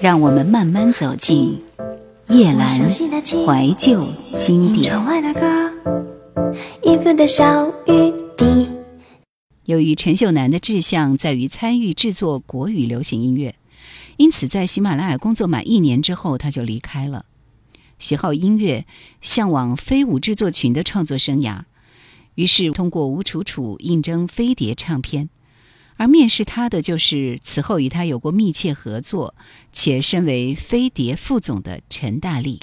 让我们慢慢走进叶阑怀旧经典。由于陈秀楠的志向在于参与制作国语流行音乐，因此在喜马拉雅工作满一年之后，他就离开了。喜好音乐，向往飞舞制作群的创作生涯，于是通过吴楚楚应征飞碟唱片。而面试他的就是此后与他有过密切合作，且身为飞碟副总的陈大力。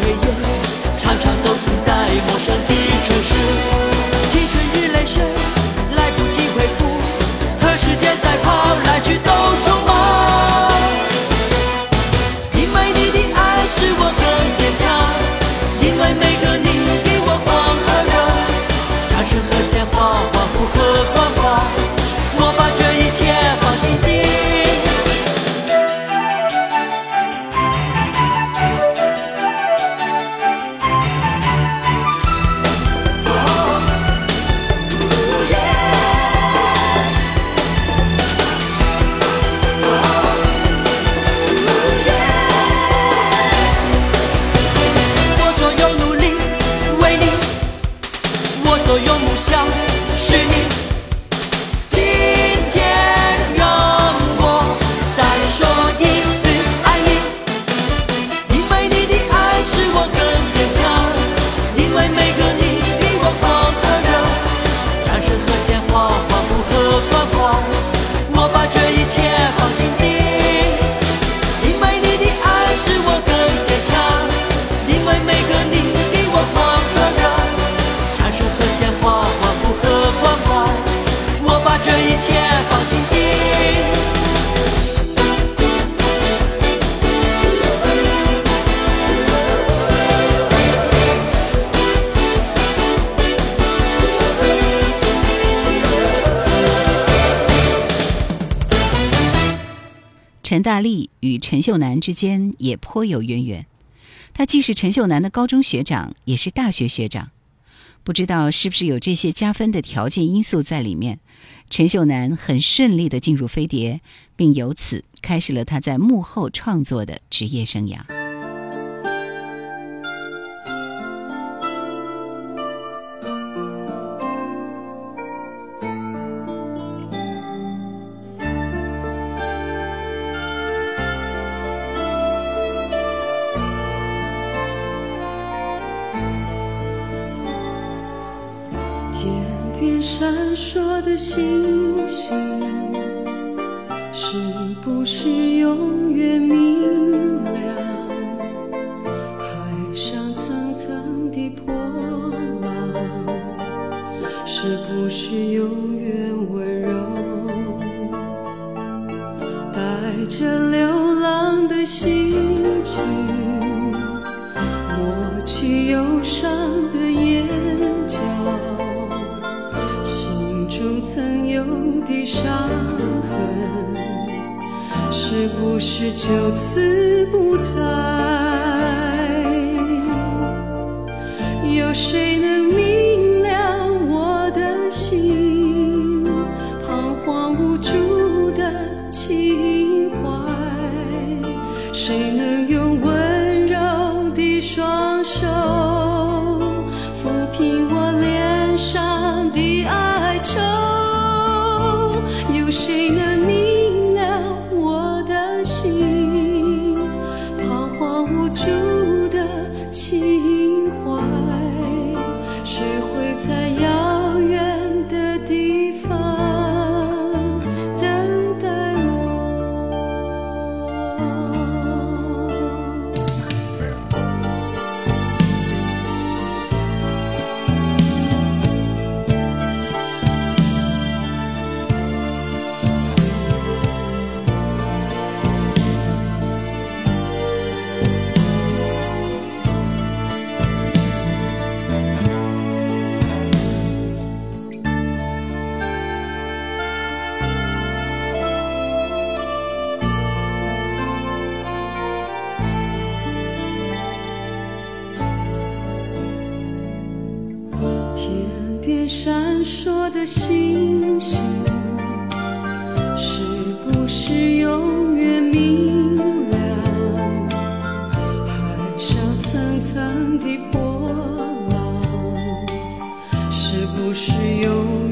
黑夜，常常都行在陌生。大力与陈秀楠之间也颇有渊源，他既是陈秀楠的高中学长，也是大学学长。不知道是不是有这些加分的条件因素在里面，陈秀楠很顺利地进入飞碟，并由此开始了他在幕后创作的职业生涯。星星是不是永远明亮海上层层的波浪是不是永远温柔？带着流浪的心情抹去忧伤曾有的伤痕，是不是就此不再？有谁能明了我的心？彷徨无助的情怀，谁能的星星，是不是永远明亮？海上层层的波浪，是不是永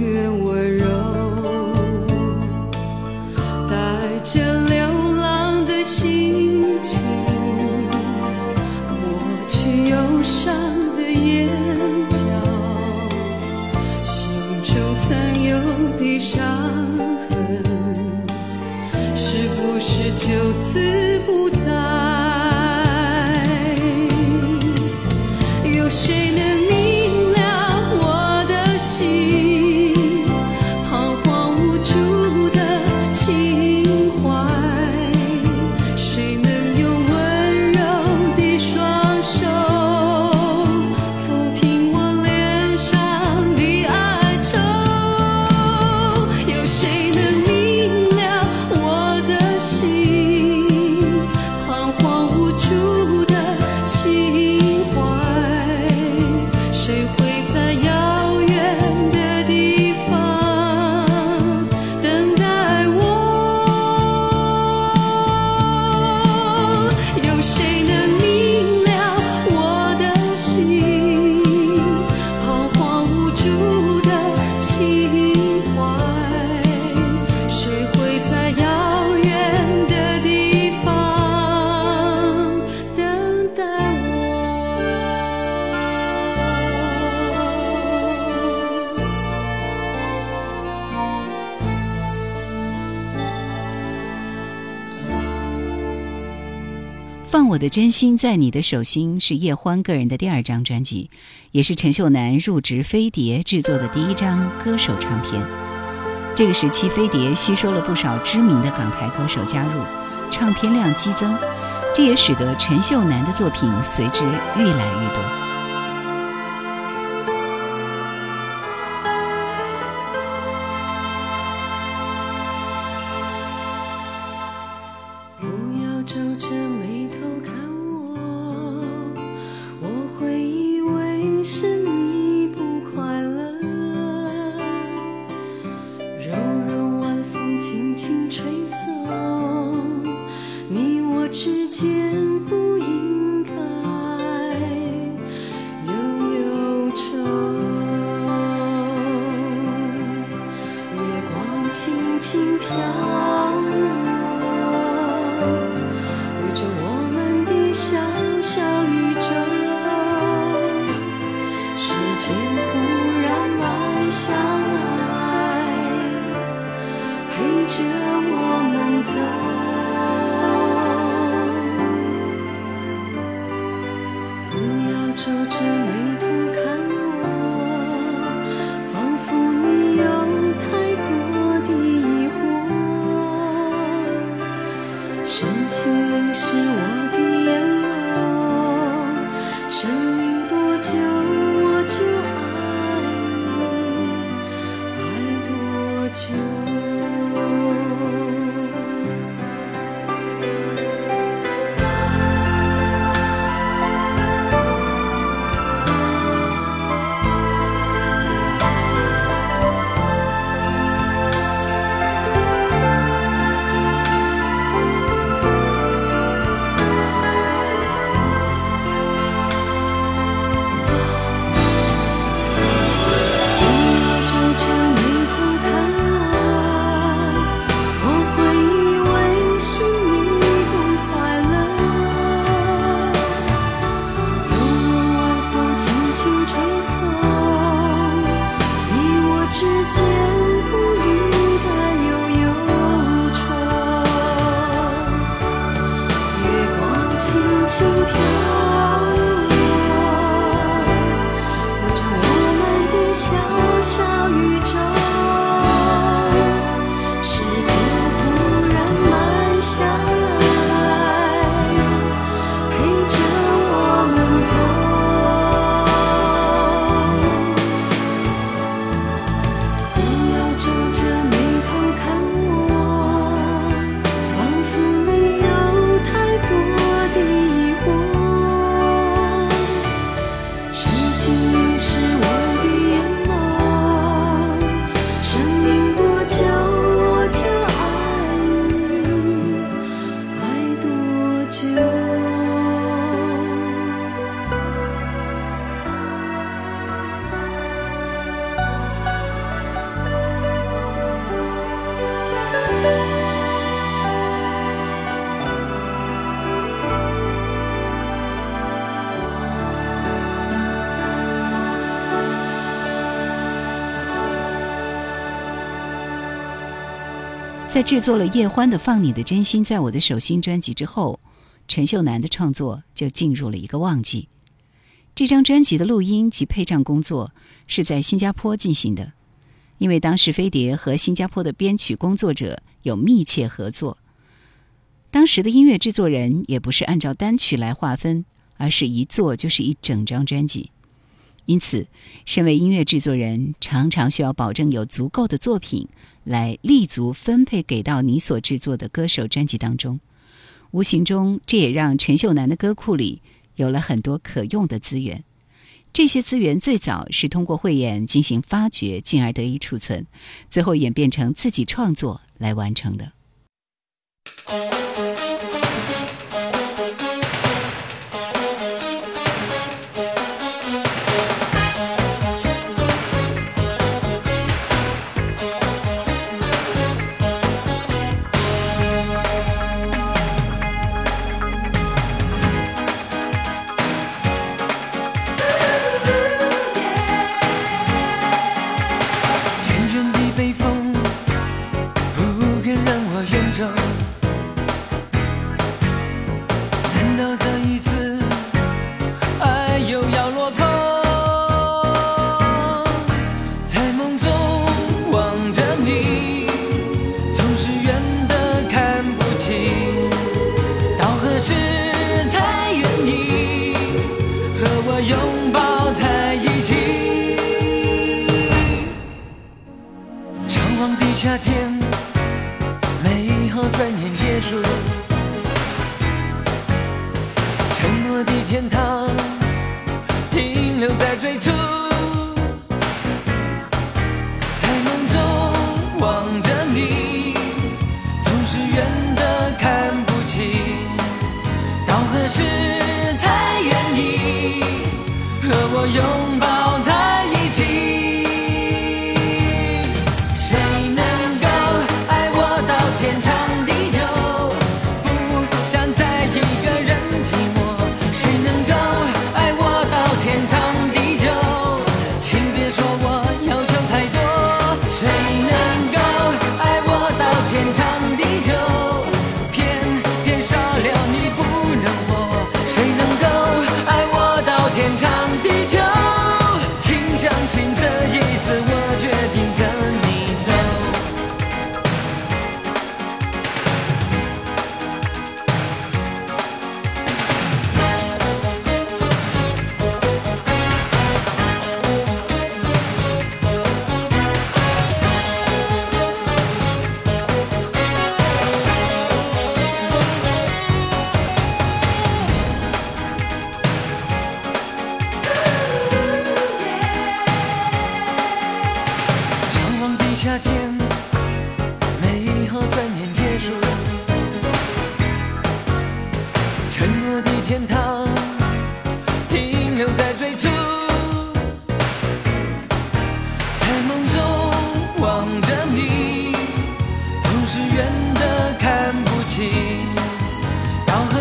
我的真心在你的手心是叶欢个人的第二张专辑，也是陈秀楠入职飞碟制作的第一张歌手唱片。这个时期，飞碟吸收了不少知名的港台歌手加入，唱片量激增，这也使得陈秀楠的作品随之越来越多。深情凝视我的眼眸。在制作了叶欢的《放你的真心在我的手心》专辑之后，陈秀楠的创作就进入了一个旺季。这张专辑的录音及配唱工作是在新加坡进行的，因为当时飞碟和新加坡的编曲工作者有密切合作。当时的音乐制作人也不是按照单曲来划分，而是一做就是一整张专辑。因此，身为音乐制作人，常常需要保证有足够的作品来立足分配给到你所制作的歌手专辑当中。无形中，这也让陈秀楠的歌库里有了很多可用的资源。这些资源最早是通过慧眼进行发掘，进而得以储存，最后演变成自己创作来完成的。夏天，美好转眼结束。承诺的天堂，停留在最初。在梦中望着你，总是远的看不清，到何时才愿意和我拥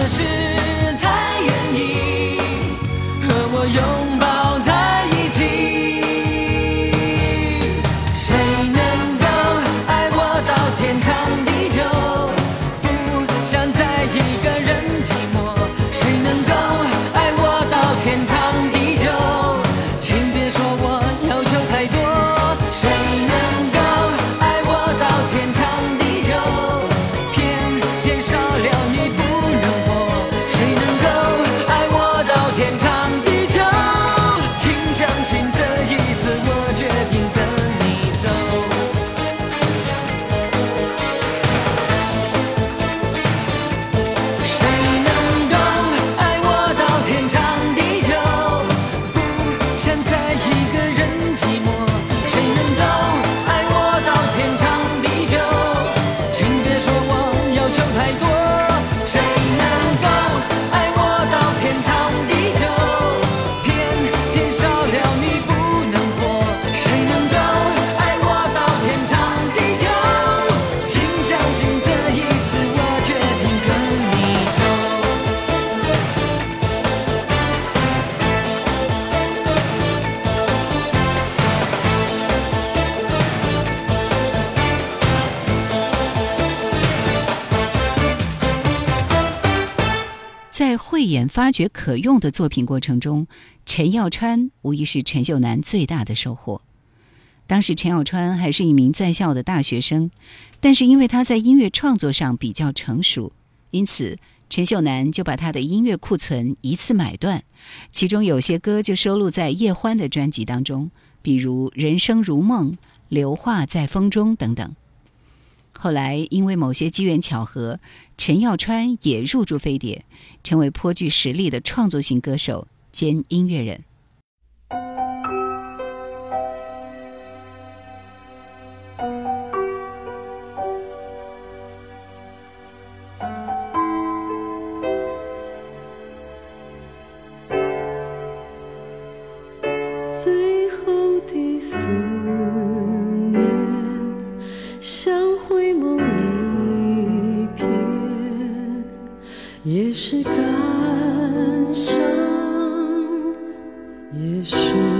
是慧眼发掘可用的作品过程中，陈耀川无疑是陈秀楠最大的收获。当时陈耀川还是一名在校的大学生，但是因为他在音乐创作上比较成熟，因此陈秀楠就把他的音乐库存一次买断，其中有些歌就收录在叶欢的专辑当中，比如《人生如梦》《流化在风中》等等。后来因为某些机缘巧合，陈耀川也入驻飞碟，成为颇具实力的创作型歌手兼音乐人。也许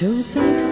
就在。